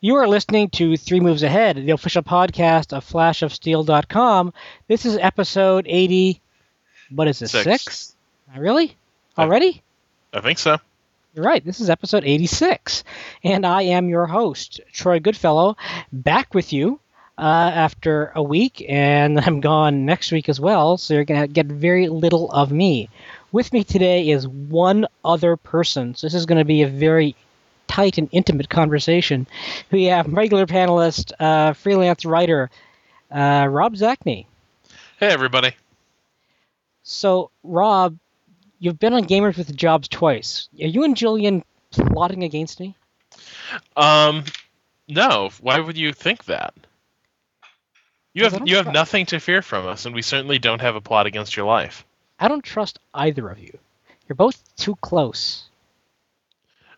You are listening to Three Moves Ahead, the official podcast of flashofsteel.com. This is episode 80. What is this? Six. Six? Really? Already? I think so. You're right. This is episode 86. And I am your host, Troy Goodfellow, back with you uh, after a week, and I'm gone next week as well, so you're going to get very little of me. With me today is one other person, so this is going to be a very tight and intimate conversation. We have regular panelist, uh, freelance writer, uh, Rob Zacny. Hey, everybody. So, Rob, you've been on Gamers with Jobs twice. Are you and Julian plotting against me? Um, no. Why would you think that? You have you have nothing to fear from us, and we certainly don't have a plot against your life. I don't trust either of you. You're both too close.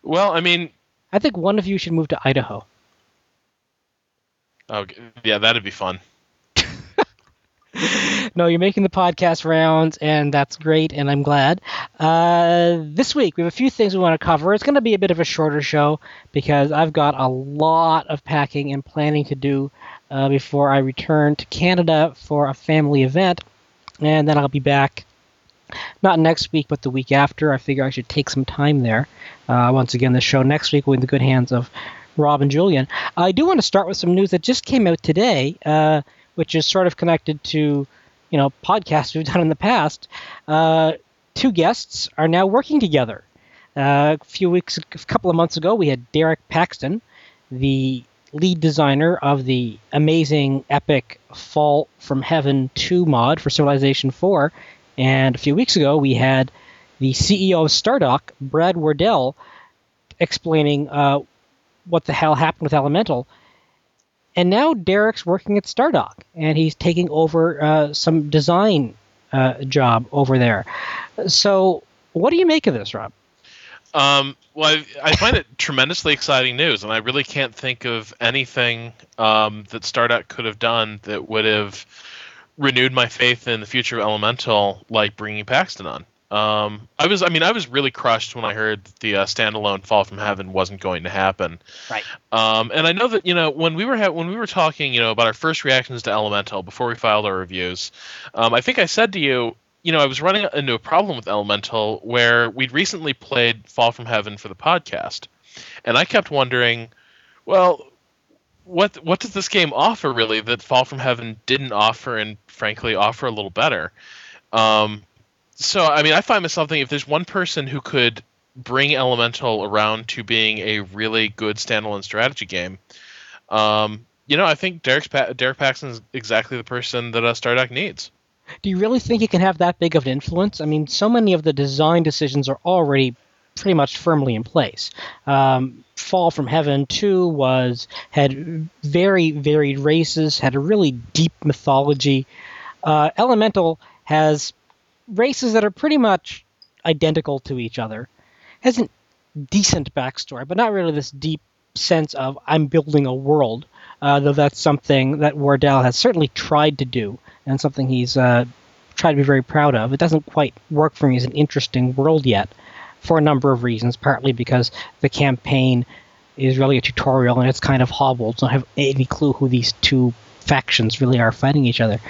Well, I mean, I think one of you should move to Idaho. oh, yeah, that'd be fun. no, you're making the podcast rounds, and that's great, and I'm glad. Uh, this week, we have a few things we want to cover. It's going to be a bit of a shorter show because I've got a lot of packing and planning to do uh, before I return to Canada for a family event, and then I'll be back. Not next week, but the week after. I figure I should take some time there. Uh, once again, the show next week will be in the good hands of Rob and Julian. I do want to start with some news that just came out today, uh, which is sort of connected to, you know, podcasts we've done in the past. Uh, two guests are now working together. Uh, a few weeks, a couple of months ago, we had Derek Paxton, the lead designer of the amazing, epic Fall from Heaven 2 mod for Civilization 4. And a few weeks ago, we had the CEO of Stardock, Brad Wardell, explaining uh, what the hell happened with Elemental. And now Derek's working at Stardock, and he's taking over uh, some design uh, job over there. So, what do you make of this, Rob? Um, well, I, I find it tremendously exciting news, and I really can't think of anything um, that Stardock could have done that would have renewed my faith in the future of Elemental, like bringing Paxton on. Um, I was, I mean, I was really crushed when I heard that the uh, standalone Fall from Heaven wasn't going to happen. Right. Um, and I know that you know when we were ha- when we were talking, you know, about our first reactions to Elemental before we filed our reviews, um, I think I said to you, you know, I was running into a problem with Elemental where we'd recently played Fall from Heaven for the podcast, and I kept wondering, well, what what does this game offer really that Fall from Heaven didn't offer, and frankly offer a little better? Um, so I mean, I find myself thinking if there's one person who could bring Elemental around to being a really good standalone strategy game, um, you know, I think Derek's pa- Derek Paxton is exactly the person that uh, Stardock needs. Do you really think he can have that big of an influence? I mean, so many of the design decisions are already pretty much firmly in place. Um, Fall from Heaven 2 was had very varied races, had a really deep mythology. Uh, Elemental has races that are pretty much identical to each other. Has a decent backstory, but not really this deep sense of I'm building a world. Uh, though that's something that Wardell has certainly tried to do, and something he's uh, tried to be very proud of. It doesn't quite work for me as an interesting world yet, for a number of reasons. Partly because the campaign is really a tutorial and it's kind of hobbled, so I don't have any clue who these two factions really are fighting each other.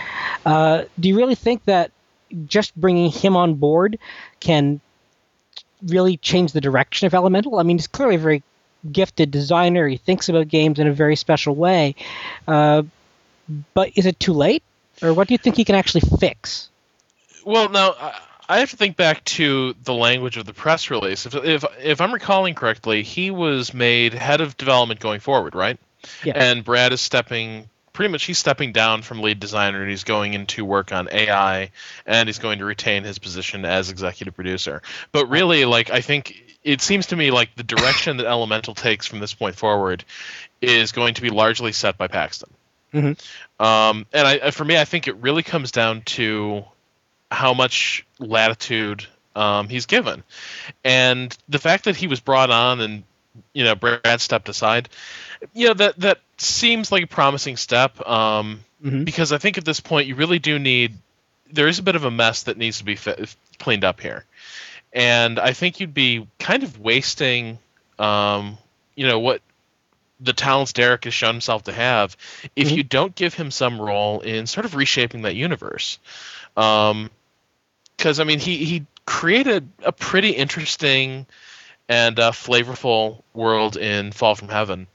Uh, do you really think that just bringing him on board can really change the direction of Elemental? I mean, he's clearly a very gifted designer. He thinks about games in a very special way. Uh, but is it too late, or what do you think he can actually fix? Well, now I- I have to think back to the language of the press release. If if if I'm recalling correctly, he was made head of development going forward, right? Yeah. And Brad is stepping pretty much he's stepping down from lead designer and he's going into work on AI and he's going to retain his position as executive producer. But really like I think it seems to me like the direction that Elemental takes from this point forward is going to be largely set by Paxton. Mm-hmm. Um, and I, for me, I think it really comes down to how much latitude um, he's given, and the fact that he was brought on and you know Brad stepped aside, you know that that seems like a promising step. Um, Mhm. because I think at this point you really do need there is a bit of a mess that needs to be cleaned up here, and I think you'd be kind of wasting, um, you know what the talents Derek has shown himself to have if Mhm. you don't give him some role in sort of reshaping that universe. Um, because I mean, he he created a pretty interesting and uh, flavorful world in Fall from Heaven.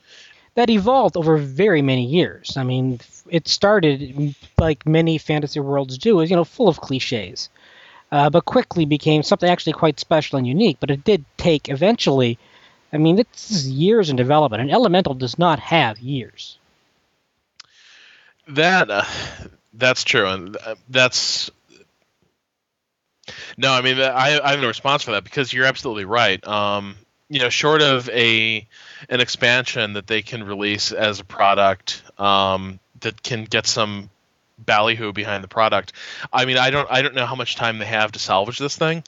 that evolved over very many years. I mean, it started like many fantasy worlds do, is you know, full of cliches, uh, but quickly became something actually quite special and unique. But it did take eventually. I mean, this is years in development, and Elemental does not have years. That uh, that's true, and uh, that's no. I mean, I I have no response for that because you're absolutely right. Um, you know, short of a an expansion that they can release as a product um, that can get some ballyhoo behind the product. I mean, I don't I don't know how much time they have to salvage this thing.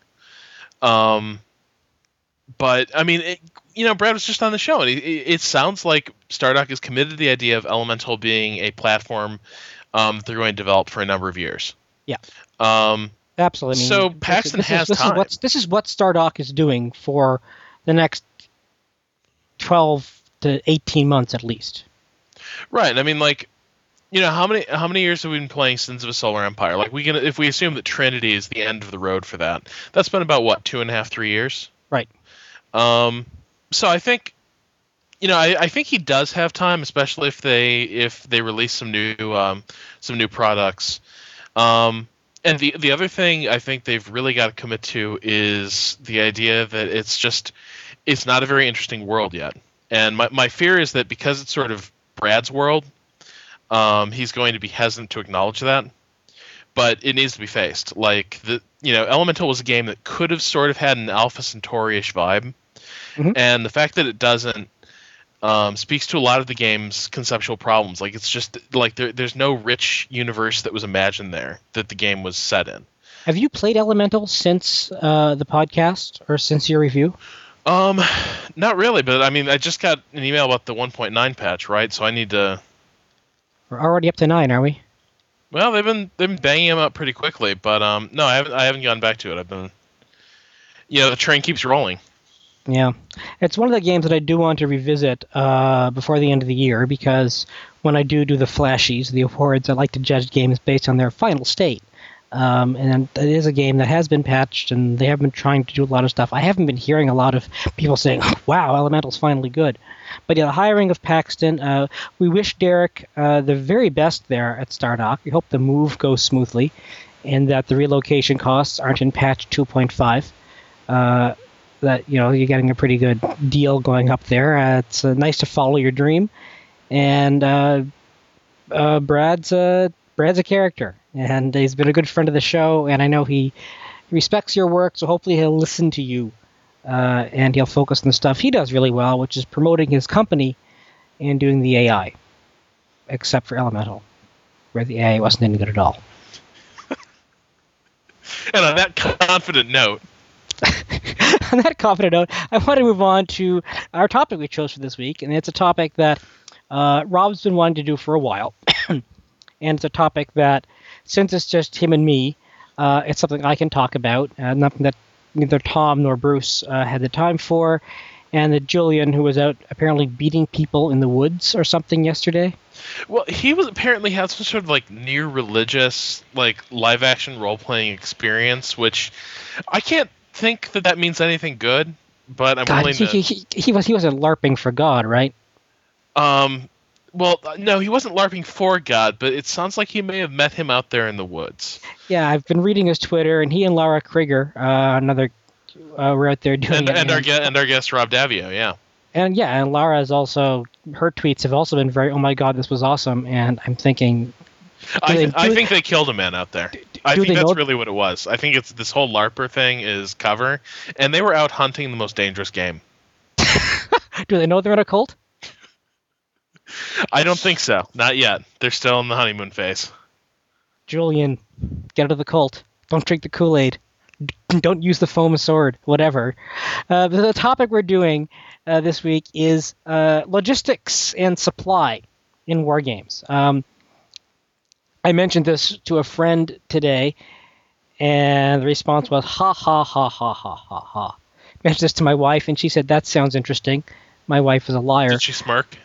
Um, but I mean, it, you know, Brad was just on the show, and it, it sounds like Stardock is committed to the idea of Elemental being a platform um, that they're going to develop for a number of years. Yeah. Um, Absolutely. I mean, So this is- Paxton this is, has this time. Is what's, this is what Stardock is doing for the next twelve to eighteen months at least. right. I mean, like, you know, how many how many years have we been playing Sins of a Solar Empire? Like, we can if we assume that Trinity is the end of the road for that, that's been about what two and a half, three years. Right. Um, so I think, you know, I, I think he does have time, especially if they if they release some new um, some new products. Um, and the the other thing I think they've really got to commit to is the idea that it's just it's not a very interesting world yet. And my my fear is that because it's sort of Brad's world, um, he's going to be hesitant to acknowledge that. But it needs to be faced. Like the you know, Elemental was a game that could have sort of had an Alpha Centauri-ish vibe, Mhm. and the fact that it doesn't um, speaks to a lot of the game's conceptual problems. Like it's just like there, there's no rich universe that was imagined there that the game was set in. Have you played Elemental since uh, the podcast or since your review? Um, not really, but I mean, I just got an email about the 1.9 patch, right? So I need to. We're already up to nine, are we? Well, they've been they've been banging them up pretty quickly, but um, no, I haven't I haven't gone back to it. I've been, you know, the train keeps rolling. Yeah, it's one of the games that I do want to revisit uh, before the end of the year because when I do do the flashies, the awards, I like to judge games based on their final state. Um, and it is a game that has been patched, and they have been trying to do a lot of stuff. I haven't been hearing a lot of people saying, "Wow, Elemental's finally good." But yeah, the hiring of Paxton, uh, we wish Derek uh, the very best there at Stardock. We hope the move goes smoothly, and that the relocation costs aren't in patch 2.5. That you know you're getting a pretty good deal going up there. Uh, it's uh, nice to follow your dream, and uh, uh, Brad's uh, Brad's a character, and he's been a good friend of the show, and I know he respects your work, so hopefully he'll listen to you, uh, and he'll focus on the stuff he does really well, which is promoting his company and doing the AI, except for Elemental, where the AI wasn't any good at all. And on that confident note, on that confident note, I want to move on to our topic we chose for this week, and it's a topic that uh, Rob's been wanting to do for a while, and it's a topic that, since it's just him and me, uh, it's something I can talk about, uh, nothing that neither Tom nor Bruce uh, had the time for, and that Julian, who was out apparently beating people in the woods or something yesterday. well, he was apparently had some sort of like near religious, like live action role playing experience, which I can't think that that means anything good. But I'm God, willing he, to. he, he, was he was a larping for God, right? Um, well, no, he wasn't LARPing for God, but it sounds like he may have met him out there in the woods. Yeah, I've been reading his Twitter, and he and Laura Krieger, uh, another, uh, were out there doing And, it. and our gue- and our guest Rob Daviau, yeah. and yeah, and Laura is also her tweets have also been very, oh my god, this was awesome. And I'm thinking, I, they- I think they killed a man out there. I do think that's know- really what it was. I think it's this whole LARPer thing is cover, and they were out hunting the most dangerous game. do they know they're in a cult? I don't think so. Not yet. They're still in the honeymoon phase. Julian, get out of the cult. Don't drink the Kool Aid. Don't use the foam sword. Whatever. Uh, the topic we're doing uh, this week is uh, logistics and supply in war games. Um, I mentioned this to a friend today, and the response was ha ha ha ha ha ha ha. Mentioned this to my wife, and she said that sounds interesting. My wife is a liar. Did she smirk?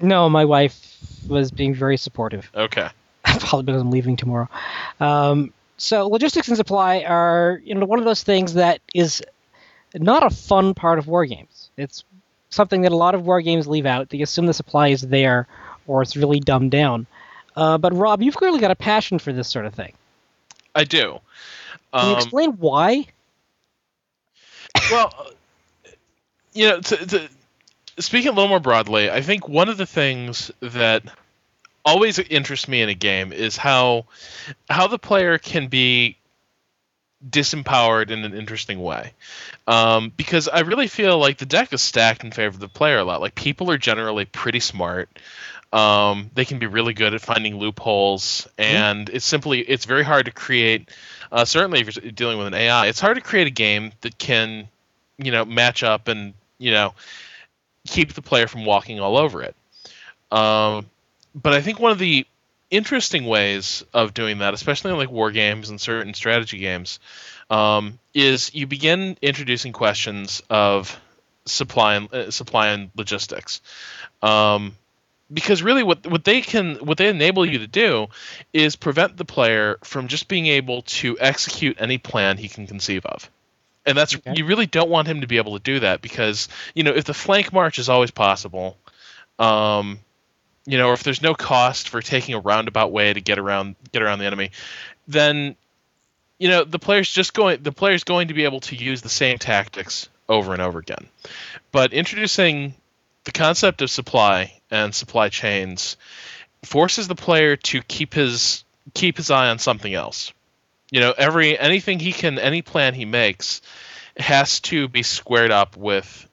No, my wife was being very supportive. Okay. Probably because I'm leaving tomorrow. Um, so logistics and supply are you know one of those things that is not a fun part of war games. It's something that a lot of war games leave out. They assume the supply is there, or it's really dumbed down. Uh, but Rob, you've clearly got a passion for this sort of thing. I do. Can you Um, explain why? well, you know, to, to, speaking a little more broadly, I think one of the things that always interests me in a game is how how the player can be disempowered in an interesting way. Um, because I really feel like the deck is stacked in favor of the player a lot. Like people are generally pretty smart. Um, they can be really good at finding loopholes, and it's simply it's very hard to create. Uh, certainly, if you're dealing with an AI, it's hard to create a game that can, you know, match up and you know, keep the player from walking all over it. Um, but I think one of the interesting ways of doing that, especially in like war games and certain strategy games, um, is you begin introducing questions of supply and uh, supply and logistics. Um, because really what what they can what they enable you to do is prevent the player from just being able to execute any plan he can conceive of and that's Okay. you really don't want him to be able to do that because you know if the flank march is always possible um you know or if there's no cost for taking a roundabout way to get around get around the enemy then you know the player's just going the player's going to be able to use the same tactics over and over again but introducing the concept of supply and supply chains forces the player to keep his keep his eye on something else. You know every anything he can any plan he makes has to be squared up with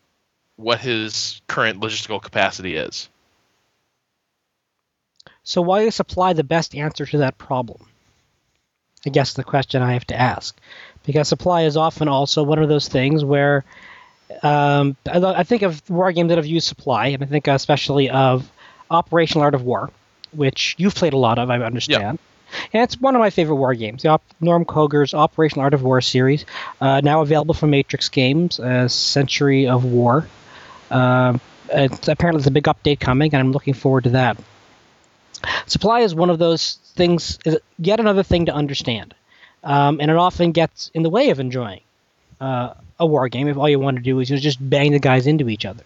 what his current logistical capacity is. So why is supply the best answer to that problem? I guess the question I have to ask, because supply is often also one of those things where um, I, I think of war games that have used supply, and I think especially of Operational Art of War, which you've played a lot of, I understand. And it's one of my favorite war games. The Op- Norm Koger's Operational Art of War series, uh, now available from Matrix Games, uh, Century of War. Um it's, apparently, there's a big update coming, and I'm looking forward to that. Supply is one of those things, is yet another thing to understand. Um, and it often gets in the way of enjoying uh, a war game if all you want to do is you know, just bang the guys into each other.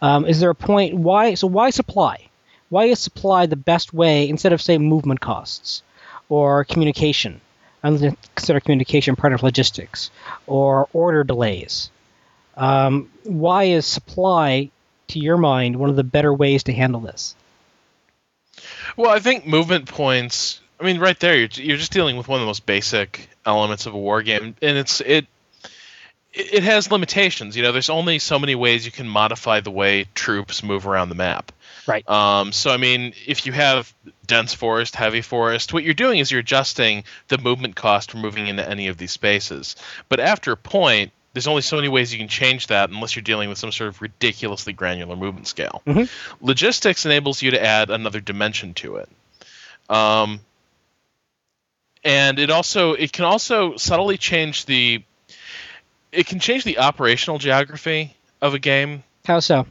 Um, is there a point why? So why supply? Why is supply the best way instead of say movement costs or communication? I'm going to consider communication part of logistics or order delays. Um, why is supply, to your mind, one of the better ways to handle this? well i think movement points i mean right there you're, you're just dealing with one of the most basic elements of a war game and it's it it it has limitations you know there's only so many ways you can modify the way troops move around the map Right. Um, so I mean, if you have dense forest, heavy forest, what you're doing is you're adjusting the movement cost for moving into any of these spaces. But after a point, there's only so many ways you can change that unless you're dealing with some sort of ridiculously granular movement scale. Mhm. Logistics enables you to add another dimension to it. Um, and it also it can also subtly change the it can change the operational geography of a game How so?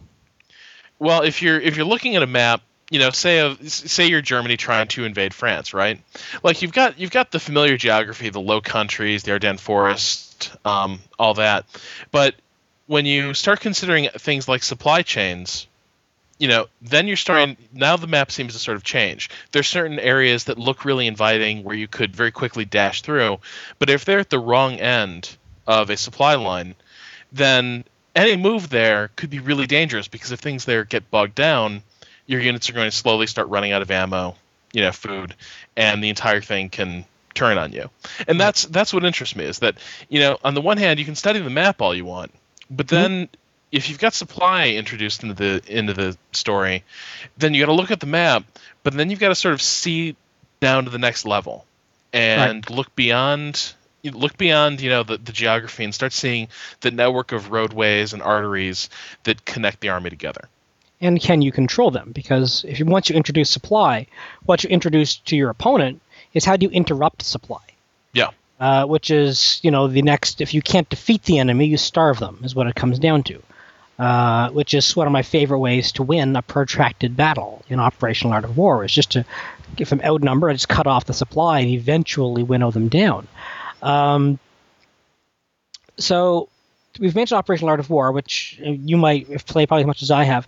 well, if you're if you're looking at a map, you know, say of say you're Germany trying to invade France, right? Like you've got you've got the familiar geography, the Low Countries, the Ardennes Forest, um, all that. But when you start considering things like supply chains, you know, then you're starting. Now the map seems to sort of change. There's certain areas that look really inviting where you could very quickly dash through, but if they're at the wrong end of a supply line, then any move there could be really dangerous because if things there get bogged down, your units are going to slowly start running out of ammo, you know, food, and the entire thing can turn on you. And that's that's what interests me is that you know, on the one hand, you can study the map all you want, but then mm-hmm. if you've got supply introduced into the into the story, then you got to look at the map, but then you've got to sort of see down to the next level and look beyond look beyond you know the, the geography and start seeing the network of roadways and arteries that connect the army together and can you control them? Because if you once you introduce supply, what you introduce to your opponent is how do you interrupt supply? yeah Uh, which is you know the next. If you can't defeat the enemy, you starve them. Is what it comes down to. uh, which is one of my favorite ways to win a protracted battle in Operational Art of War, is just to, if I'm outnumbered, I just cut off the supply and eventually winnow them down. Um, so we've mentioned Operational Art of War, which you might play probably as much as I have.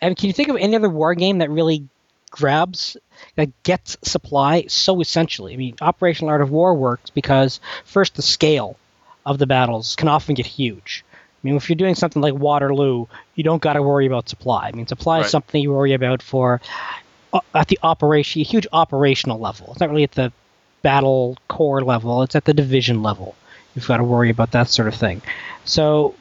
And can you think of any other war game that really grabs that gets supply so essentially? I mean, Operational Art of War works because first the scale of the battles can often get huge. I mean, if you're doing something like Waterloo, you don't got to worry about supply. I mean, supply right. is something you worry about for uh, at the operation, huge operational level. It's not really at the battle core level. It's at the division level. You've got to worry about that sort of thing. So,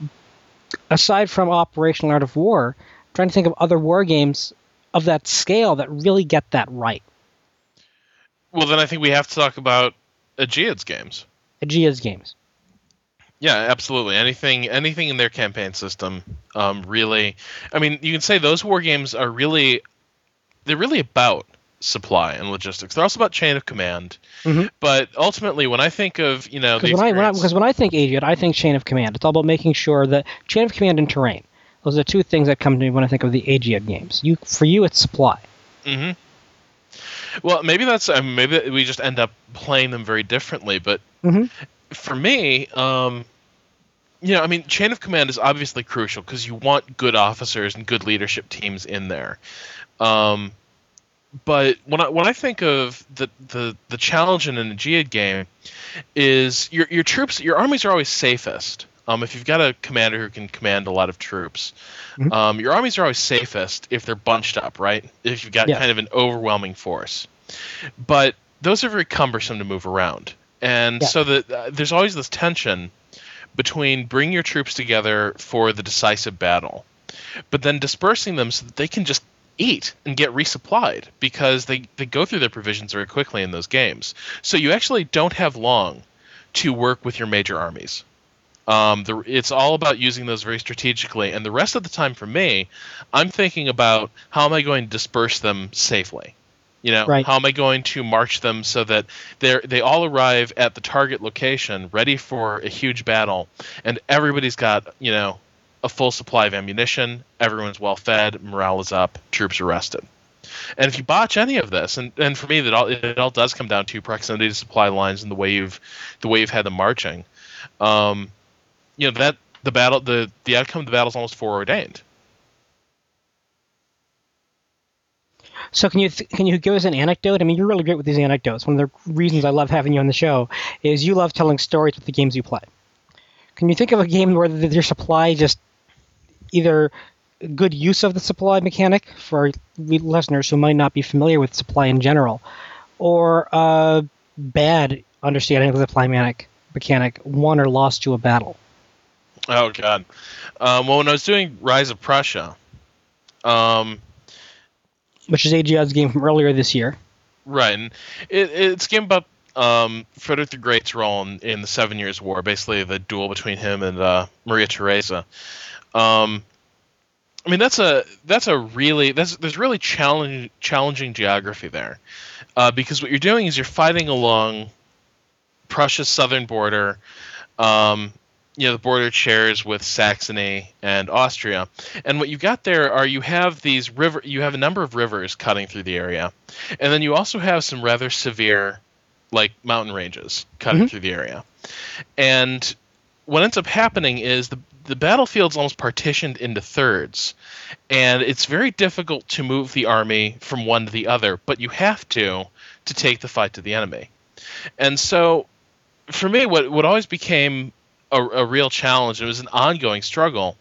aside from Operational Art of War, I'm trying to think of other war games of that scale that really get that right. Well, then I think we have to talk about AGEOD's games. AGEOD's games. Yeah, absolutely. Anything, anything in their campaign system, um, really. I mean, you can say those war games are really, they're really about supply and logistics. They're also about chain of command. Mm-hmm. But ultimately, when I think of you know, because when, when, I, because when I think AGEOD, I think chain of command. It's all about making sure that chain of command and terrain. Those are the two things that come to me when I think of the AGEOD games. You, for you, it's supply. Mm-hmm. Well, maybe that's I mean, maybe we just end up playing them very differently. But mm-hmm for me, um, you know, I mean, chain of command is obviously crucial because you want good officers and good leadership teams in there. Um, but when I when I think of the the the challenge in an AGEOD game, is your your troops your armies are always safest. Um, if you've got a commander who can command a lot of troops, mm-hmm. um, your armies are always safest if they're bunched up, right? If you've got yeah. kind of an overwhelming force. But those are very cumbersome to move around and yeah. so that uh, there's always this tension between bring your troops together for the decisive battle, but then dispersing them so that they can just eat and get resupplied because they, they go through their provisions very quickly in those games. So you actually don't have long to work with your major armies. Um, the, it's all about using those very strategically, and the rest of the time for me, I'm thinking about how am I going to disperse them safely. You know, right. how am I going to march them so that they they all arrive at the target location ready for a huge battle, and everybody's got you know a full supply of ammunition, everyone's well fed, morale is up, troops are rested. And if you botch any of this, and, and for me, that all it all does come down to proximity to supply lines and the way you've the way you've had them marching. Um, you know that the battle the the outcome of the battle is almost foreordained. So can you th- can you give us an anecdote? I mean, you're really great with these anecdotes. One of the reasons I love having you on the show is you love telling stories with the games you play. Can you think of a game where your supply just either good use of the supply mechanic for listeners who might not be familiar with supply in general, or a bad understanding of the supply mechanic, mechanic won or lost you a battle? Oh God. Um, well, when I was doing Rise of Prussia, um, which is AGEOD's game from earlier this year. Right, and it, it's a game about um, Frederick the Great's role in, in, the Seven Years' War, basically the duel between him and uh, Maria Theresa. Um, I mean, that's a that's a really that's there's really challenging challenging geography there, uh, because what you're doing is you're fighting along Prussia's southern border. Um, you know the border shares with Saxony and Austria. And what you've got there are you have these river you have a number of rivers cutting through the area. And then you also have some rather severe like mountain ranges cutting mm-hmm. through the area. And what ends up happening is the the battlefield's almost partitioned into thirds. And it's very difficult to move the army from one to the other, but you have to to take the fight to the enemy. And so for me what what always became a, a real challenge. It was an ongoing struggle.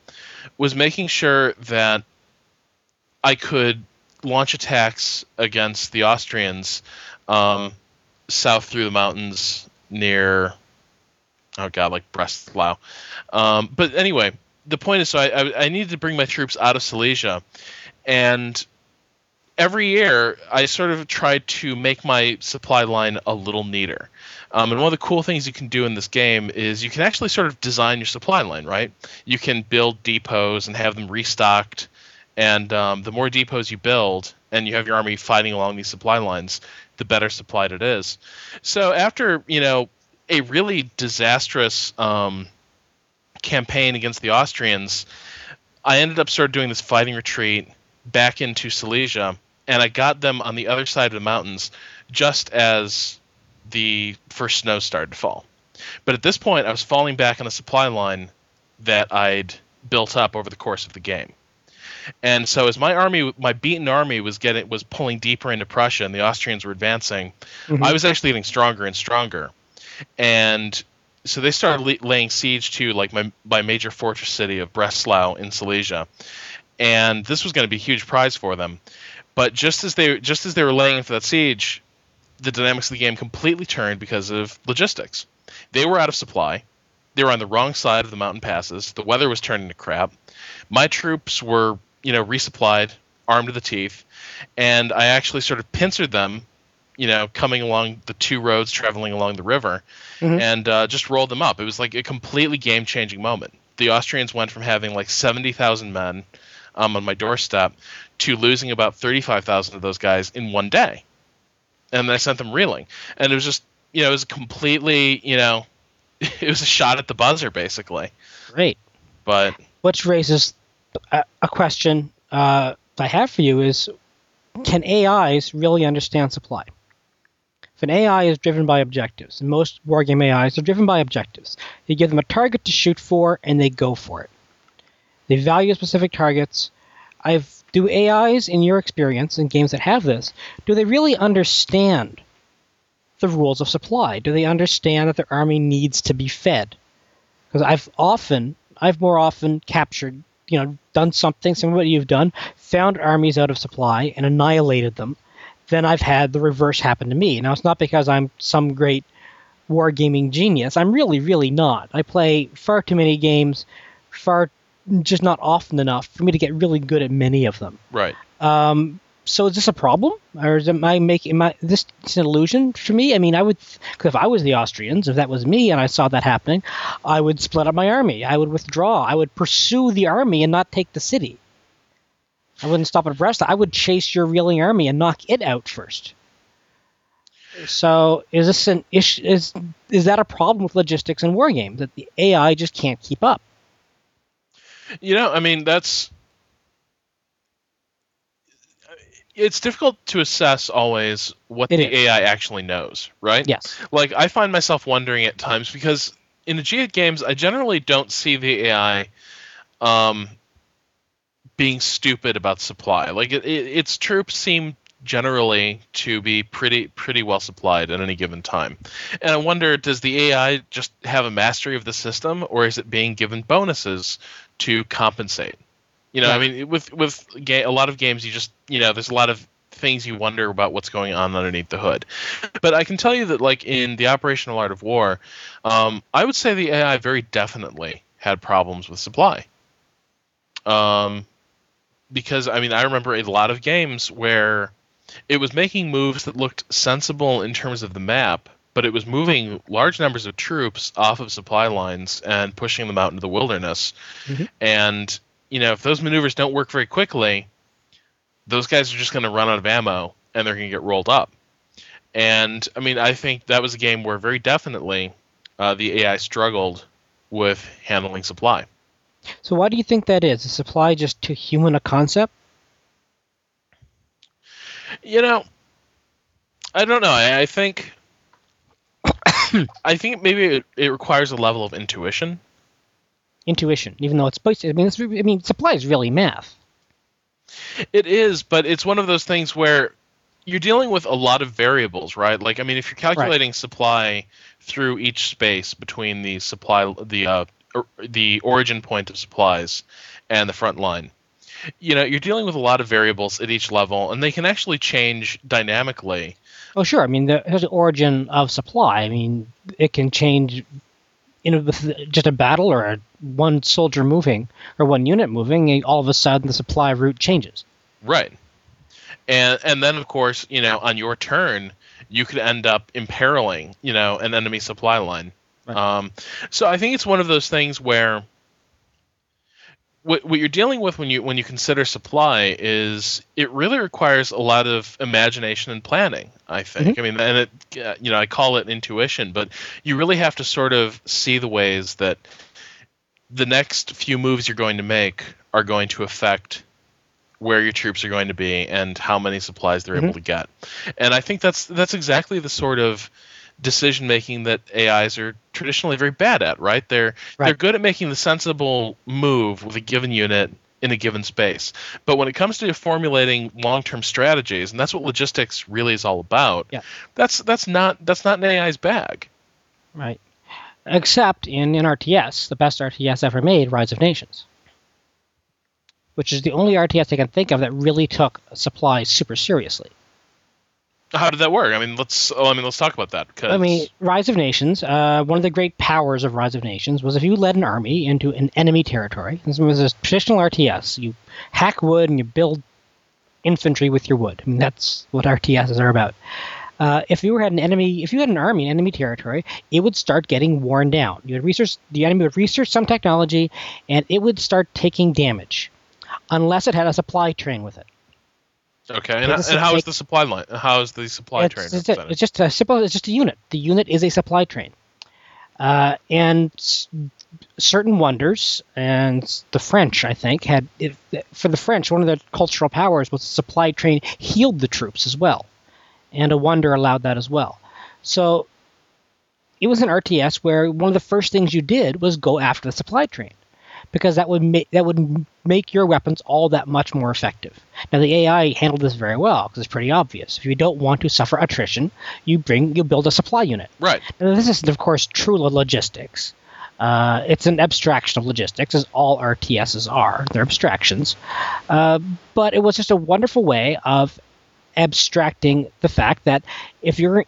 Was making sure that I could launch attacks against the Austrians um, south through the mountains near oh god like Breslau. Um, but anyway, the point is, so I, I, I needed to bring my troops out of Silesia, and every year I sort of tried to make my supply line a little neater. Um, and one of the cool things you can do in this game is you can actually sort of design your supply line, right? You can build depots and have them restocked. And um, the more depots you build and you have your army fighting along these supply lines, the better supplied it is. So after, you know, a really disastrous um, campaign against the Austrians, I ended up sort of doing this fighting retreat back into Silesia, and I got them on the other side of the mountains just as the first snow started to fall. But at this point, I was falling back on a supply line that I'd built up over the course of the game. And so as my army, my beaten army was getting was pulling deeper into Prussia, and the Austrians were advancing, mm-hmm. I was actually getting stronger and stronger. And so they started laying siege to like my my major fortress city of Breslau in Silesia, and this was going to be a huge prize for them. But just as they just as they were laying for that siege, the dynamics of the game completely turned because of logistics. They were out of supply. They were on the wrong side of the mountain passes. The weather was turning to crap. My troops were, you know, resupplied, armed to the teeth, and I actually sort of pincered them, you know, coming along the two roads traveling along the river, mm-hmm. and uh, just rolled them up. It was like a completely game-changing moment. The Austrians went from having like seventy thousand men um, on my doorstep to losing about thirty-five thousand of those guys in one day and I sent them reeling. And it was just, you know, it was completely, you know, it was a shot at the buzzer, basically. Great. But which raises a, a question uh, I have for you is, can AIs really understand supply? If an AI is driven by objectives, and most wargame AIs are driven by objectives, you give them a target to shoot for, and they go for it. They value specific targets. I've do AIs, in your experience in games that have this, do they really understand the rules of supply? Do they understand that their army needs to be fed? Because I've often, I've more often captured, you know, done something similar to what you've done, found armies out of supply and annihilated them. Then I've had the reverse happen to me. Now it's not because I'm some great wargaming genius. I'm really, really not. I play far too many games, far just not often enough for me to get really good at many of them. Right. Um, so is this a problem, or is it, am I making am I, this an illusion for me? I mean, I would, cause if I was the Austrians, if that was me, and I saw that happening, I would split up my army. I would withdraw. I would pursue the army and not take the city. I wouldn't stop at Brest. I would chase your reeling army and knock it out first. So is this an issue? Is is that a problem with logistics and war games that the AI just can't keep up? You know, I mean, that's it's difficult to assess always what it the is. AI actually knows, right? Yes. Like I find myself wondering at times because in the G games, I generally don't see the AI um, being stupid about supply. Like it, it, its troops seem generally to be pretty pretty well supplied at any given time. And I wonder, does the AI just have a mastery of the system, or is it being given bonuses to compensate? You know, yeah. I mean, with with ga- a lot of games, you just you know, there's a lot of things you wonder about what's going on underneath the hood. But I can tell you that, like in the operational art of war, um, I would say the AI very definitely had problems with supply. Um, because I mean, I remember a lot of games where it was making moves that looked sensible in terms of the map, but it was moving large numbers of troops off of supply lines and pushing them out into the wilderness. Mm-hmm. And you know, if those maneuvers don't work very quickly, those guys are just going to run out of ammo and they're going to get rolled up. And I mean, I think that was a game where very definitely uh, the AI struggled with handling supply. So why do you think that is? Is supply just too human a concept? You know, I don't know. I, I think I think maybe it, it, requires a level of intuition. Intuition, even though it's supposed I mean, I mean, supply is really math. It is, but it's one of those things where you're dealing with a lot of variables, right? Like, I mean, if you're calculating right. supply through each space between the supply, the uh, the origin point of supplies, and the front line, you know you're dealing with a lot of variables at each level and they can actually change dynamically. Oh sure. I mean the, the origin of supply. I mean it can change you know with just a battle or a, one soldier moving or one unit moving all of a sudden the supply route changes. Right. And and then of course you know on your turn you could end up imperiling you know an enemy supply line right. um, so i think it's one of those things where what, what you're dealing with when you when you consider supply is it really requires a lot of imagination and planning. I think. Mm-hmm. I mean, and it uh, you know I call it intuition, but you really have to sort of see the ways that the next few moves you're going to make are going to affect where your troops are going to be and how many supplies they're Mm-hmm. able to get. And I think that's that's exactly the sort of decision making that AIs are traditionally very bad at, right? They're they're good at making the sensible move with a given unit in a given space. But when it comes to formulating long-term strategies, and that's what logistics really is all about, Yeah. that's that's not that's not an AI's bag. Right. Except in, in RTS, the best RTS ever made, Rise of Nations. Which is the only RTS I can think of that really took supplies super seriously. How did that work? I mean, let's oh, I mean, let's talk about that. 'cause- I mean, Rise of Nations, uh, one of the great powers of Rise of Nations was if you led an army into an enemy territory, this was a traditional RTS, you hack wood and you build infantry with your wood. I mean, that's what RTSs are about. Uh, if you had an enemy, if you had an army in enemy territory, it would start getting worn down. You would research the enemy would research some technology, and it would start taking damage, unless it had a supply train with it. Okay, and, and is how is like- the supply line? How is the supply it's, train it's, a- it's just a simple. It's just a unit. The unit is a supply train, uh, and s- certain wonders and the French, I think, had it, for the French one of their cultural powers was the supply train healed the troops as well, and a wonder allowed that as well. So it was an RTS where one of the first things you did was go after the supply train because that would make that would make your weapons all that much more effective. Now the AI handled this very well because it's pretty obvious. If you don't want to suffer attrition, you bring you build a supply unit. right. Now, this is of course true logistics. Uh, it's an abstraction of logistics, as all RTSs are. They're abstractions, uh, but it was just a wonderful way of abstracting the fact that if you're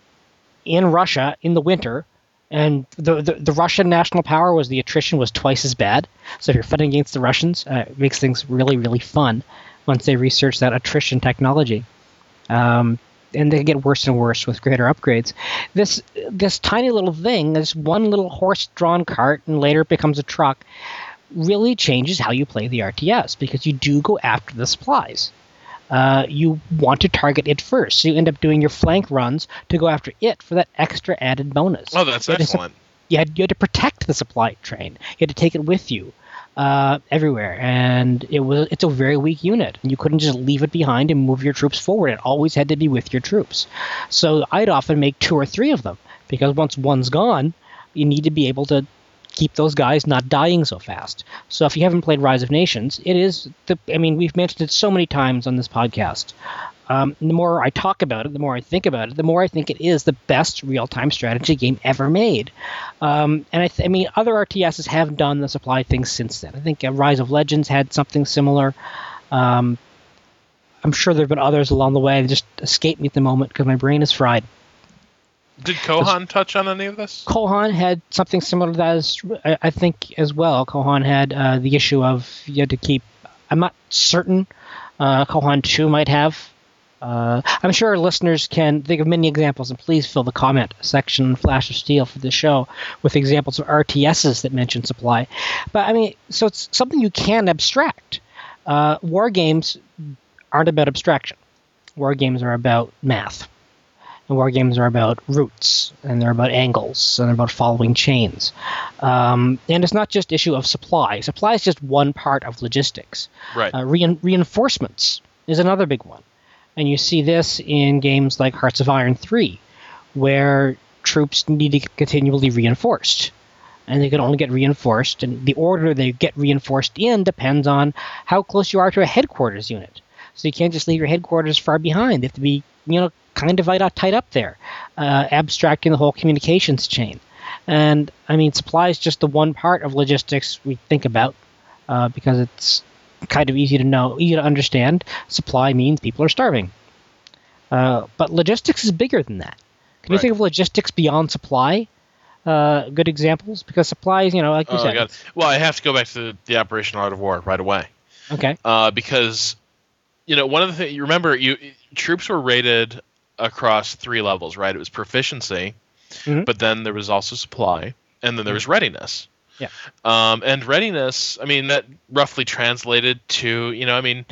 in Russia in the winter, and the, the the Russian national power was the attrition was twice as bad. So if you're fighting against the Russians, uh, it makes things really really fun once they research that attrition technology. Um, and they get worse and worse with greater upgrades. This this tiny little thing, this one little horse-drawn cart, and later it becomes a truck, really changes how you play the RTS because you do go after the supplies. Uh, you want to target it first, so you end up doing your flank runs to go after it for that extra added bonus. Oh, that's You had to excellent. you had you had to protect the supply train. You had to take it with you uh, everywhere, and it was it's a very weak unit. You couldn't just leave it behind and move your troops forward. It always had to be with your troops. So I'd often make two or three of them because once one's gone, you need to be able to keep those guys not dying so fast. So if you haven't played Rise of Nations, it is the I mean we've mentioned it so many times on this podcast. Um, the more I talk about it, the more I think about it, the more I think it is the best real-time strategy game ever made. Um, and I, th- I mean, other RTSs have done the supply thing since then. I think uh, Rise of Legends had something similar. Um, I'm sure there have been others along the way. They just escape me at the moment because my brain is fried. Did Kohan touch on any of this? Kohan had something similar to that, as, I think, as well. Kohan had uh, the issue of you had to keep. I'm not certain. Uh, Kohan 2 might have. Uh, I'm sure our listeners can think of many examples, and please fill the comment section, Flash of Steel, for the show with examples of RTSs that mention supply. But I mean, so it's something you can abstract. Uh, war games aren't about abstraction. War games are about math. And war games are about routes, and they're about angles, and they're about following chains. Um, and it's not just issue of supply. Supply is just one part of logistics. Right. Uh, rein- reinforcements is another big one. And you see this in games like Hearts of Iron 3, where troops need to get continually reinforced. And they can only get reinforced, and the order they get reinforced in depends on how close you are to a headquarters unit. So you can't just leave your headquarters far behind. They have to be, you know, kind of tied up, tied up there, uh, abstracting the whole communications chain. And I mean, supply is just the one part of logistics we think about uh, because it's kind of easy to know, easy to understand. Supply means people are starving. Uh, but logistics is bigger than that. Can you think of logistics beyond supply? Uh, good examples because supplies, you know, like you Oh, said. God. Well, I have to go back to the Operation Art of War right away. Okay. uh, because you know one of the things you remember you troops were rated across three levels right it was proficiency Mhm. but then there was also supply and then there was readiness Yeah. um, and readiness i mean that roughly translated to you know i mean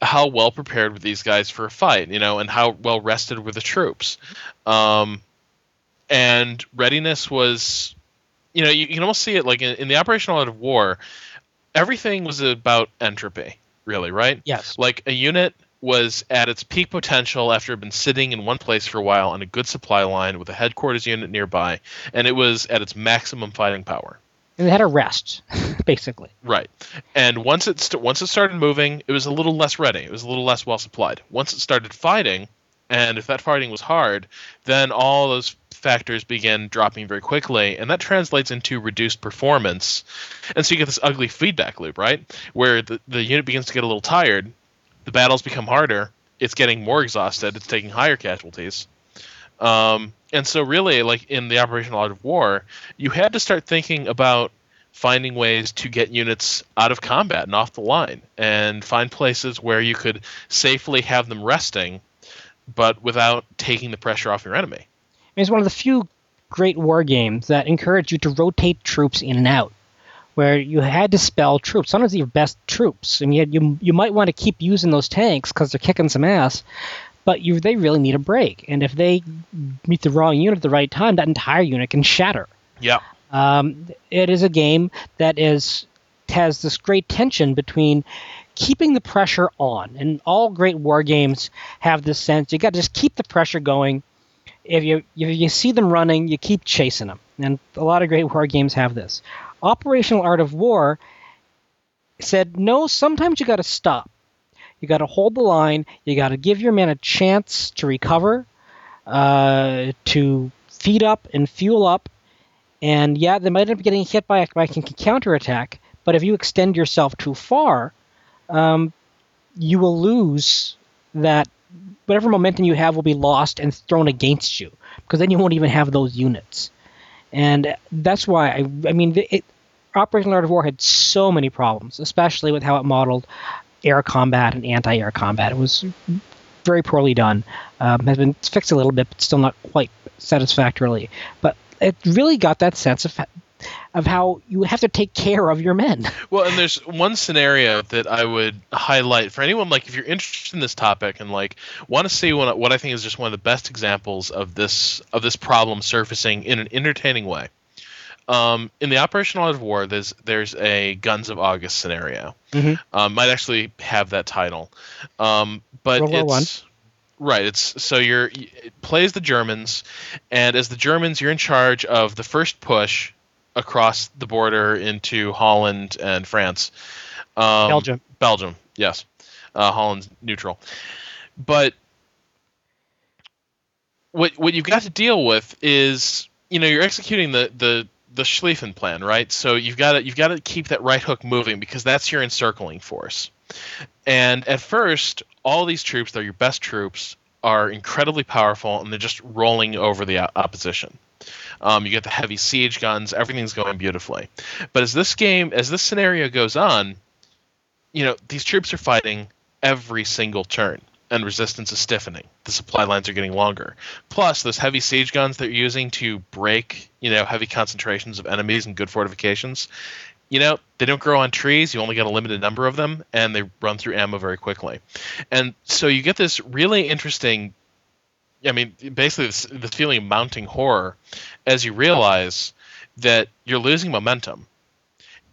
how well prepared were these guys for a fight you know and how well rested were the troops um, and readiness was you know, you, you can almost see it like in, in the operational art of war. Everything was about entropy, really, right? Yes. Like a unit was at its peak potential after it had been sitting in one place for a while on a good supply line with a headquarters unit nearby, and it was at its maximum fighting power. And it had a rest, basically. Right. And once it st- once it started moving, it was a little less ready. It was a little less well supplied. Once it started fighting, and if that fighting was hard, then all those factors begin dropping very quickly, and that translates into reduced performance. And so you get this ugly feedback loop, right? Where the, the unit begins to get a little tired, the battles become harder, it's getting more exhausted, it's taking higher casualties. Um, and so, really, like in the operational art of war, you had to start thinking about finding ways to get units out of combat and off the line, and find places where you could safely have them resting, but without taking the pressure off your enemy. It's one of the few great war games that encourage you to rotate troops in and out, where you had to spell troops. Sometimes your best troops, and yet you you might want to keep using those tanks because they're kicking some ass, but you they really need a break. And if they meet the wrong unit at the right time, that entire unit can shatter. Yeah. Um, it is a game that is has this great tension between keeping the pressure on, and all great war games have this sense you got to just keep the pressure going. If you if you see them running, you keep chasing them, and a lot of great war games have this. Operational Art of War said no. Sometimes you got to stop. You got to hold the line. You got to give your men a chance to recover, uh, to feed up and fuel up, and yeah, they might end up getting hit by a, by a counterattack. But if you extend yourself too far, um, you will lose that. Whatever momentum you have will be lost and thrown against you because then you won't even have those units. And that's why I, I mean, it, Operation Art of War had so many problems, especially with how it modeled air combat and anti-air combat. It was very poorly done. Um, has been fixed a little bit, but still not quite satisfactorily. But it really got that sense of of how you have to take care of your men. Well, and there's one scenario that I would highlight for anyone like if you're interested in this topic and like want to see what, what I think is just one of the best examples of this of this problem surfacing in an entertaining way. Um, in the operational art of war, there's there's a Guns of August scenario. Mm-hmm. Um, might actually have that title, um, but World War it's right. It's so you're it plays the Germans, and as the Germans, you're in charge of the first push across the border into Holland and France. Um, Belgium. Belgium, yes. Uh, Holland's neutral, but what what you've got to deal with is you know you're executing the the the Schlieffen plan, right? So you've got to you've got to keep that right hook moving because that's your encircling force. And at first, all these troops, they're your best troops, are incredibly powerful, and they're just rolling over the opposition. Um, you get the heavy siege guns, everything's going beautifully. But as this game, as this scenario goes on, you know these troops are fighting every single turn and resistance is stiffening. The supply lines are getting longer. Plus, those heavy siege guns that you're using to break, you know, heavy concentrations of enemies and good fortifications, you know, they don't grow on trees. You only get a limited number of them, and they run through ammo very quickly. And so you get this really interesting. I mean, basically, this, the feeling of mounting horror as you realize that you're losing momentum.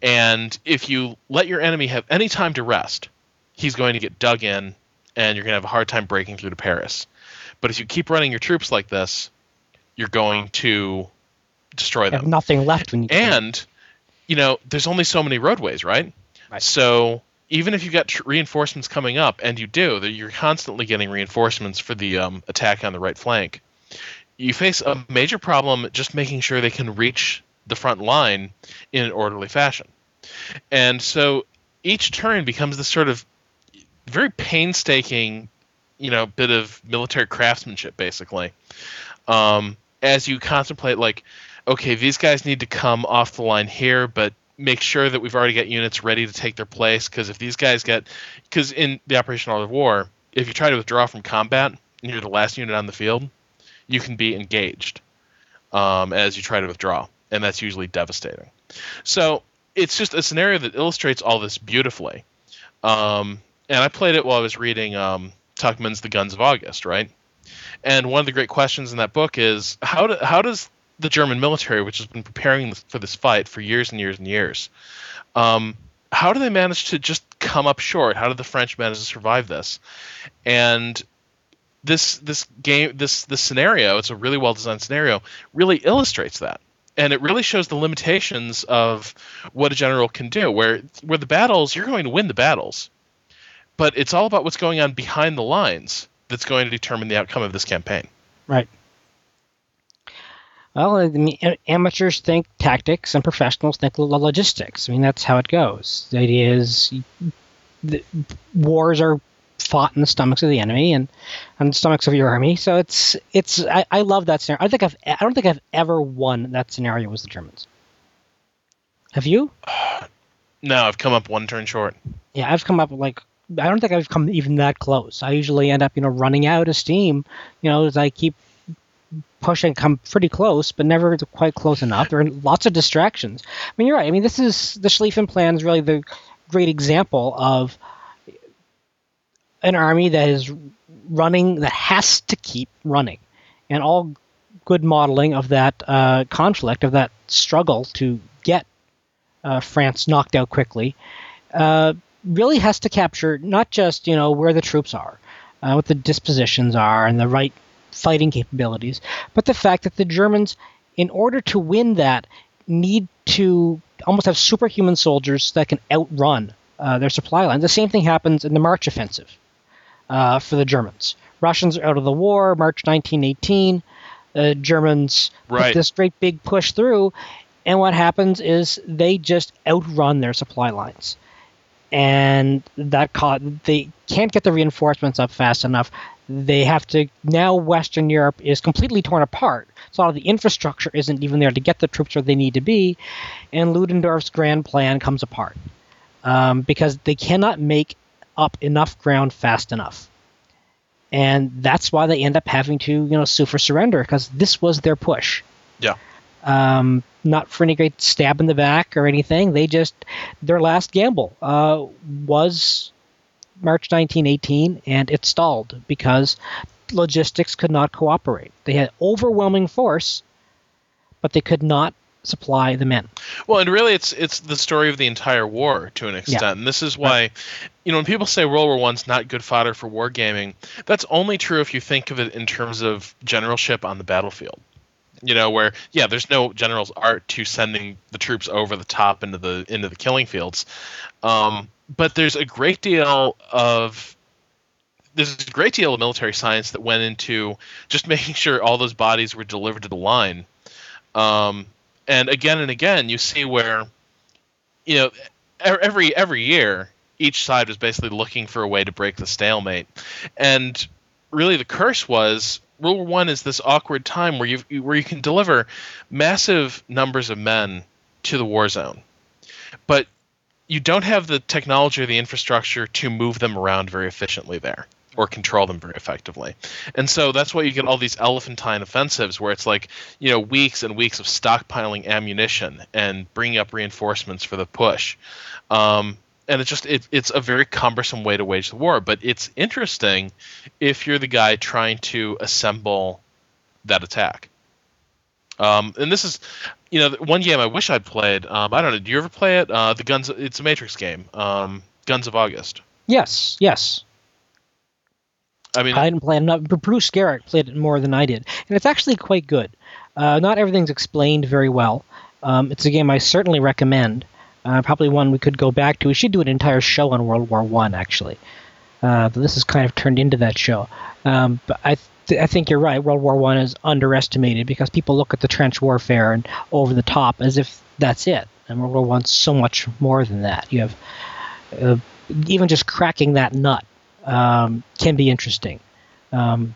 And if you let your enemy have any time to rest, he's going to get dug in and you're going to have a hard time breaking through to Paris. But if you keep running your troops like this, you're going to destroy You them. have nothing left when you And you know, there's only so many roadways, right? Right. So even if you've got tr- reinforcements coming up, and you do, you're constantly getting reinforcements for the um, attack on the right flank. You face a major problem just making sure they can reach the front line in an orderly fashion. And so each turn becomes this sort of very painstaking, you know, bit of military craftsmanship, basically. Um, as you contemplate, like, okay, these guys need to come off the line here, but make sure that we've already got units ready to take their place. Because if these guys get, because in the Operation of War, if you try to withdraw from combat and you're the last unit on the field, you can be engaged um, as you try to withdraw, and that's usually devastating. So it's just a scenario that illustrates all this beautifully. Um, and I played it while I was reading um, Tuchman's The Guns of August, right? And one of the great questions in that book is how do, how does the German military, which has been preparing for this fight for years and years and years. Um, how do they manage to just come up short? How did the French manage to survive this? And this this game this this scenario, it's a really well designed scenario, really illustrates that. And it really shows the limitations of what a general can do. Where where the battles, you're going to win the battles, but it's all about what's going on behind the lines that's going to determine the outcome of this campaign. Right. Well, I mean, amateurs think tactics and professionals think logistics. I mean, that's how it goes. The idea is the wars are fought in the stomachs of the enemy and on the stomachs of your army. So it's it's I, I love that scenario. I think I've I don't think I've ever won that scenario with the Germans. Have you? No, I've come up one turn short. Yeah, I've come up like I don't think I've come even that close. I usually end up, you know, running out of steam, you know, as I keep pushing come pretty close, but never quite close enough. There are lots of distractions. I mean, you're right. I mean, this is the Schlieffen Plan is really the great example of an army that is running that has to keep running, and all good modeling of that uh, conflict of that struggle to get uh, France knocked out quickly uh, really has to capture not just you know where the troops are, uh, what the dispositions are, and the right fighting capabilities, but the fact that the Germans, in order to win that, need to almost have superhuman soldiers that can outrun uh, their supply lines. The same thing happens in the March offensive uh, for the Germans. Russians are out of the war, March 1918. The Germans right. put this great big push through, and what happens is they just outrun their supply lines. And that caught, they can't get the reinforcements up fast enough they have to now Western Europe is completely torn apart. So all of the infrastructure isn't even there to get the troops where they need to be, and Ludendorff's grand plan comes apart um, because they cannot make up enough ground fast enough, and that's why they end up having to you know sue for surrender because this was their push. Yeah. Um, not for any great stab in the back or anything. They just their last gamble uh, was March 1918, and it stalled because logistics could not cooperate. They had overwhelming force, but they could not supply the men. Well, and really, it's it's the story of the entire war to an extent. Yeah. And this is why, right. you know, when people say World War One's not good fodder for wargaming, that's only true if you think of it in terms of generalship on the battlefield. You know, where yeah, there's no general's art to sending the troops over the top into the into the killing fields. Um, but there's a great deal of there's a great deal of military science that went into just making sure all those bodies were delivered to the line. Um, and again and again, you see where, you know, every every year each side was basically looking for a way to break the stalemate, and really the curse was War One is this awkward time where you where you can deliver massive numbers of men to the war zone, but you don't have the technology or the infrastructure to move them around very efficiently there or control them very effectively. And so that's why you get all these elephantine offensives where it's like, you know, weeks and weeks of stockpiling ammunition and bringing up reinforcements for the push. Um, and it's just it, it's a very cumbersome way to wage the war, but it's interesting if you're the guy trying to assemble that attack. Um, and this is, you know, one game I wish I'd played. Um, I don't know. Do you ever play it? Uh, the Guns. It's a Matrix game. Um, Guns of August. Yes. Yes. I mean, I didn't play it. but Bruce Geryk played it more than I did, and it's actually quite good. Uh, not everything's explained very well. Um, it's a game I certainly recommend. Uh, probably one we could go back to. We should do an entire show on World War One, actually. Uh, but this is kind of turned into that show. Um, but I I think you're right. World War One is underestimated because people look at the trench warfare and over the top as if that's it. And World War One's so much more than that. You have uh, even just cracking that nut um, can be interesting um,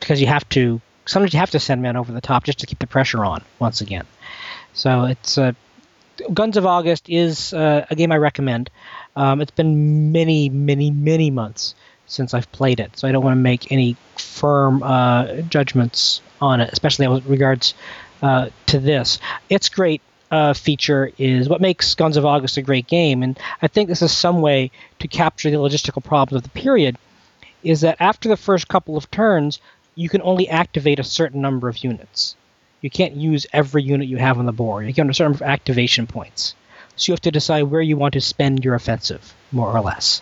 because you have to sometimes you have to send men over the top just to keep the pressure on once again. So it's uh, Guns of August is uh, a game I recommend. Um, it's been many, many, many months since I've played it, so I don't want to make any firm uh, judgments on it, especially with regards uh, to this. Its great uh, feature is what makes Guns of August a great game, and I think this is some way to capture the logistical problems of the period. Is that after the first couple of turns, you can only activate a certain number of units, you can't use every unit you have on the board. You get a certain activation points. So you have to decide where you want to spend your offensive, more or less.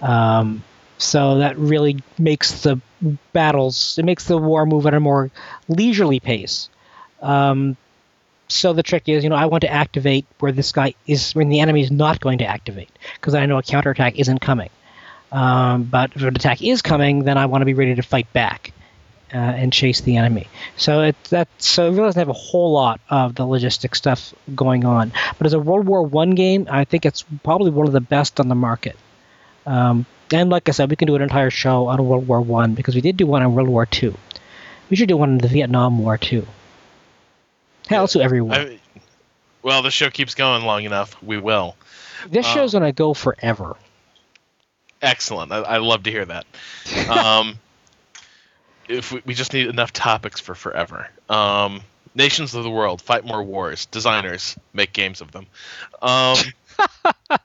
Um, so that really makes the battles, it makes the war move at a more leisurely pace. Um, so the trick is, you know, I want to activate where this guy is, when the enemy is not going to activate, because I know a counterattack isn't coming. Um, but if an attack is coming, then I want to be ready to fight back uh, and chase the enemy. So it that so it really doesn't have a whole lot of the logistic stuff going on. But as a World War One game, I think it's probably one of the best on the market. Um, and like I said, we can do an entire show on World War One because we did do one on World War Two. We should do one on the Vietnam War too. Hell, let's do every war. I, well, the show keeps going long enough. We will. This um, show's gonna go forever. Excellent. I, I love to hear that. Um, if we, we, just need enough topics for forever. Um, nations of the world fight more wars. Designers make games of them. Um,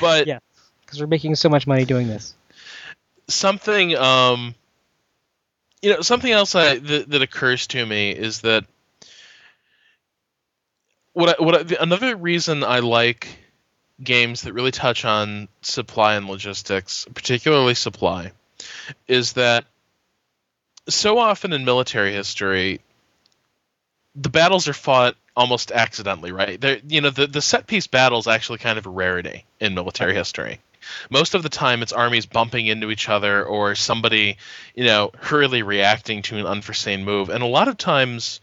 but yeah, because we're making so much money doing this. Something, um, you know, something else I, that, that occurs to me is that what I, what I, another reason I like games that really touch on supply and logistics, particularly supply, is that so often in military history, the battles are fought almost accidentally, right? They're, you know, the, the set piece battles actually kind of a rarity in military history. Most of the time, it's armies bumping into each other or somebody, you know, hurriedly reacting to an unforeseen move. And a lot of times,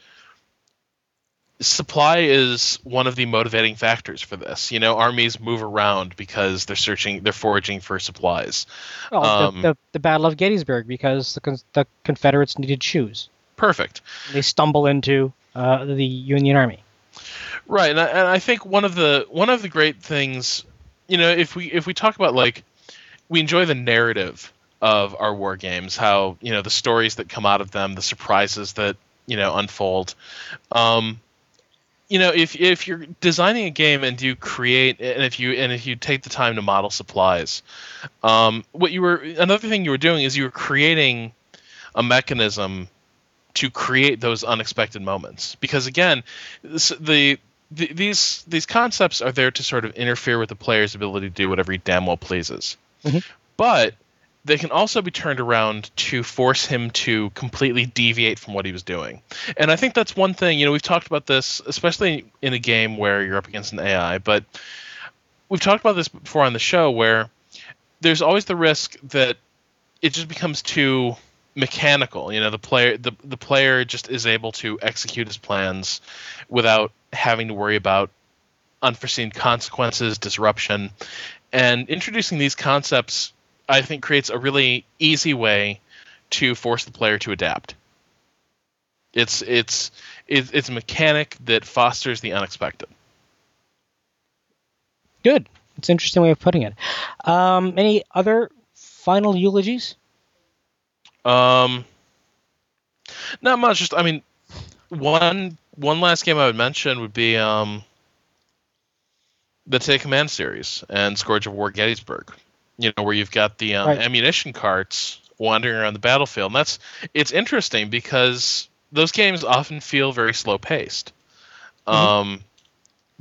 supply is one of the motivating factors for this. You know, armies move around because they're searching, they're foraging for supplies. Well, um, the, the, the, Battle of Gettysburg because the, the Confederates needed shoes. Perfect. They stumble into uh, the Union Army. Right, and I, and I think one of the one of the great things, you know, if we if we talk about like we enjoy the narrative of our war games, how you know the stories that come out of them, the surprises that you know unfold. Um, you know if if you're designing a game and you create and if you and if you take the time to model supplies um, what you were another thing you were doing is you were creating a mechanism to create those unexpected moments because again the, the these these concepts are there to sort of interfere with the player's ability to do whatever he damn well pleases mm-hmm. but they can also be turned around to force him to completely deviate from what he was doing. And I think that's one thing, you know, we've talked about this, especially in a game where you're up against an AI, but we've talked about this before on the show where there's always the risk that it just becomes too mechanical. You know, the player the, the player just is able to execute his plans without having to worry about unforeseen consequences, disruption. And introducing these concepts I think creates a really easy way to force the player to adapt. It's it's it's a mechanic that fosters the unexpected. Good. It's an interesting way of putting it. Um, any other final eulogies? Um, not much. Just I mean, one one last game I would mention would be um, the Take Command series and Scourge of War Gettysburg you know, where you've got the um, right. ammunition carts wandering around the battlefield. And that's it's interesting because those games often feel very slow paced. Mm-hmm. Um,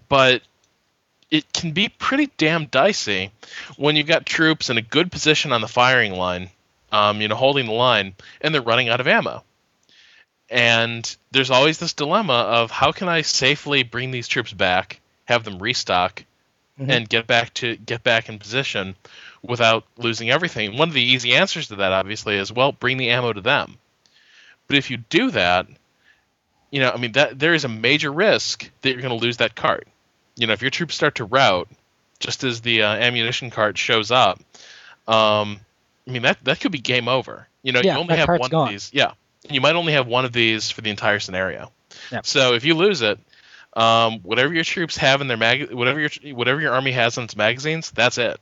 but it can be pretty damn dicey when you've got troops in a good position on the firing line, um, you know, holding the line, and they're running out of ammo. And there's always this dilemma of how can I safely bring these troops back, have them restock, mm-hmm. and get back to get back in position without losing everything. One of the easy answers to that, obviously, is well, bring the ammo to them. But if you do that, you know, I mean, that there is a major risk that you're going to lose that cart. You know, if your troops start to rout just as the uh, ammunition cart shows up, um, I mean that that could be game over. You know, yeah, you only have one gone. of these. Yeah, you might only have one of these for the entire scenario. Yep. So if you lose it, um, whatever your troops have in their mag, whatever your whatever your army has in its magazines, that's it.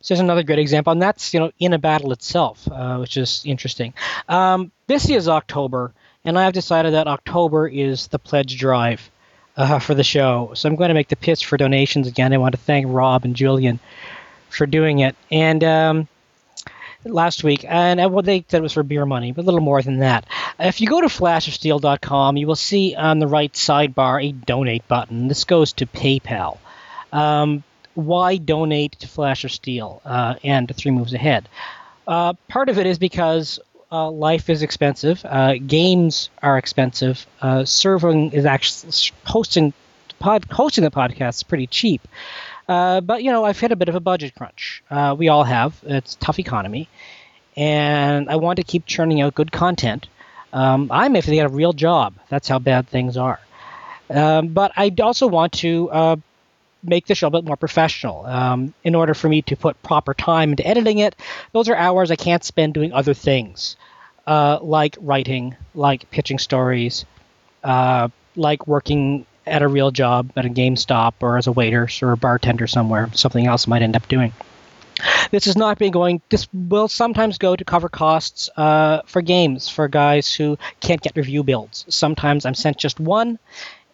So there's another great example, and that's you know in a battle itself, uh, which is interesting. Um, this is October, and I've decided that October is the pledge drive uh, for the show. So I'm going to make the pitch for donations again. I want to thank Rob and Julian for doing it, and um, last week, and uh, well, they said it was for beer money, but a little more than that. If you go to flashofsteel.com, you will see on the right sidebar a donate button. This goes to PayPal. Um, why donate to Flash of Steel uh, and Three Moves Ahead? Uh, part of it is because uh, life is expensive, uh, games are expensive, uh, serving is actually hosting pod, hosting the podcast is pretty cheap. Uh, but you know, I've hit a bit of a budget crunch. Uh, we all have. It's tough economy, and I want to keep churning out good content. Um, I may have to get a real job. That's how bad things are. Um, but I also want to uh, make the show a bit more professional. Um, in order for me to put proper time into editing it, those are hours I can't spend doing other things, uh, like writing, like pitching stories, uh, like working at a real job at a GameStop or as a waiter or a bartender somewhere, something else might end up doing. This is not being going. This will sometimes go to cover costs uh, for games for guys who can't get review builds. Sometimes I'm sent just one,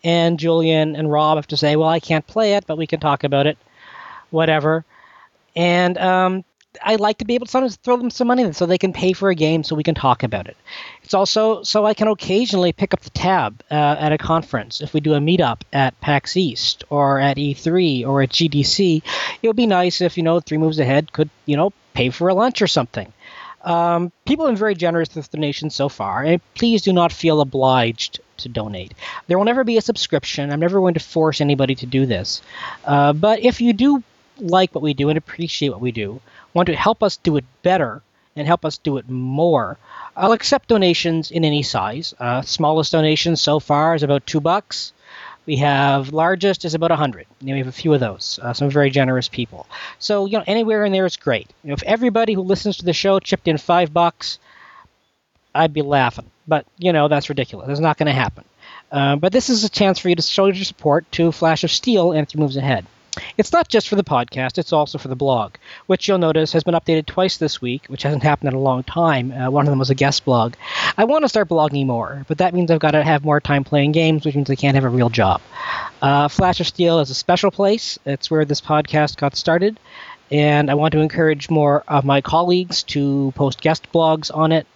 and Julian and Rob have to say, "Well, I can't play it, but we can talk about it, whatever." And um, I like to be able to sometimes throw them some money so they can pay for a game so we can talk about it. It's also so I can occasionally pick up the tab uh, at a conference. If we do a meetup at PAX East or at E3 or at GDC, it would be nice if, you know, Three Moves Ahead could, you know, pay for a lunch or something. Um, people have been very generous with donations so far, and please do not feel obliged to donate. There will never be a subscription. I'm never going to force anybody to do this. Uh, but if you do like what we do and appreciate what we do, want to help us do it better and help us do it more, I'll accept donations in any size. Uh, smallest donation so far is about two bucks. We have largest is about a hundred. You know, we have a few of those. Uh, some very generous people. So you know, anywhere in there is great. You know, if everybody who listens to the show chipped in five bucks, I'd be laughing. But you know, that's ridiculous. It's not going to happen. Uh, but this is a chance for you to show your support to Flash of Steel and Three Moves Ahead. It's not just for the podcast, it's also for the blog, which you'll notice has been updated twice this week, which hasn't happened in a long time. Uh, one of them was a guest blog. I want to start blogging more, but that means I've got to have more time playing games, which means I can't have a real job. Uh, Flash of Steel is a special place. It's where this podcast got started, and I want to encourage more of my colleagues to post guest blogs on it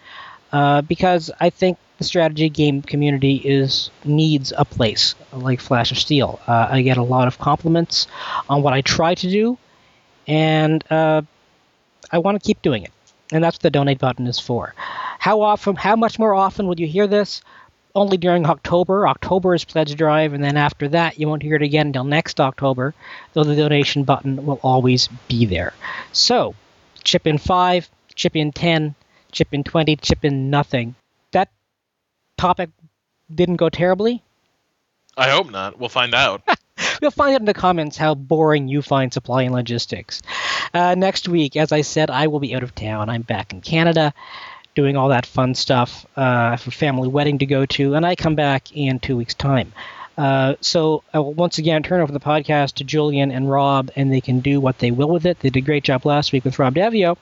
uh, because I think the strategy game community is needs a place like Flash of Steel. Uh, I get a lot of compliments on what I try to do, and uh, I want to keep doing it. And that's what the donate button is for. How often? How much more often would you hear this? Only during October. October is pledge drive, and then after that, you won't hear it again until next October. Though the donation button will always be there. So, chip in five, chip in ten, chip in twenty, chip in nothing topic didn't go terribly? I hope not. We'll find out. You'll find out in the comments how boring you find supply and logistics. Uh, next week, as I said, I will be out of town. I'm back in Canada doing all that fun stuff uh, for family wedding to go to, and I come back in two weeks' time. Uh, so I will once again turn over the podcast to Julian and Rob, and they can do what they will with it. They did a great job last week with Rob Daviau.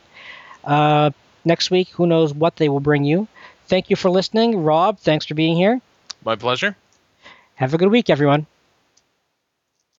Uh, next week, who knows what they will bring you. Thank you for listening. Rob, thanks for being here. My pleasure. Have a good week, everyone.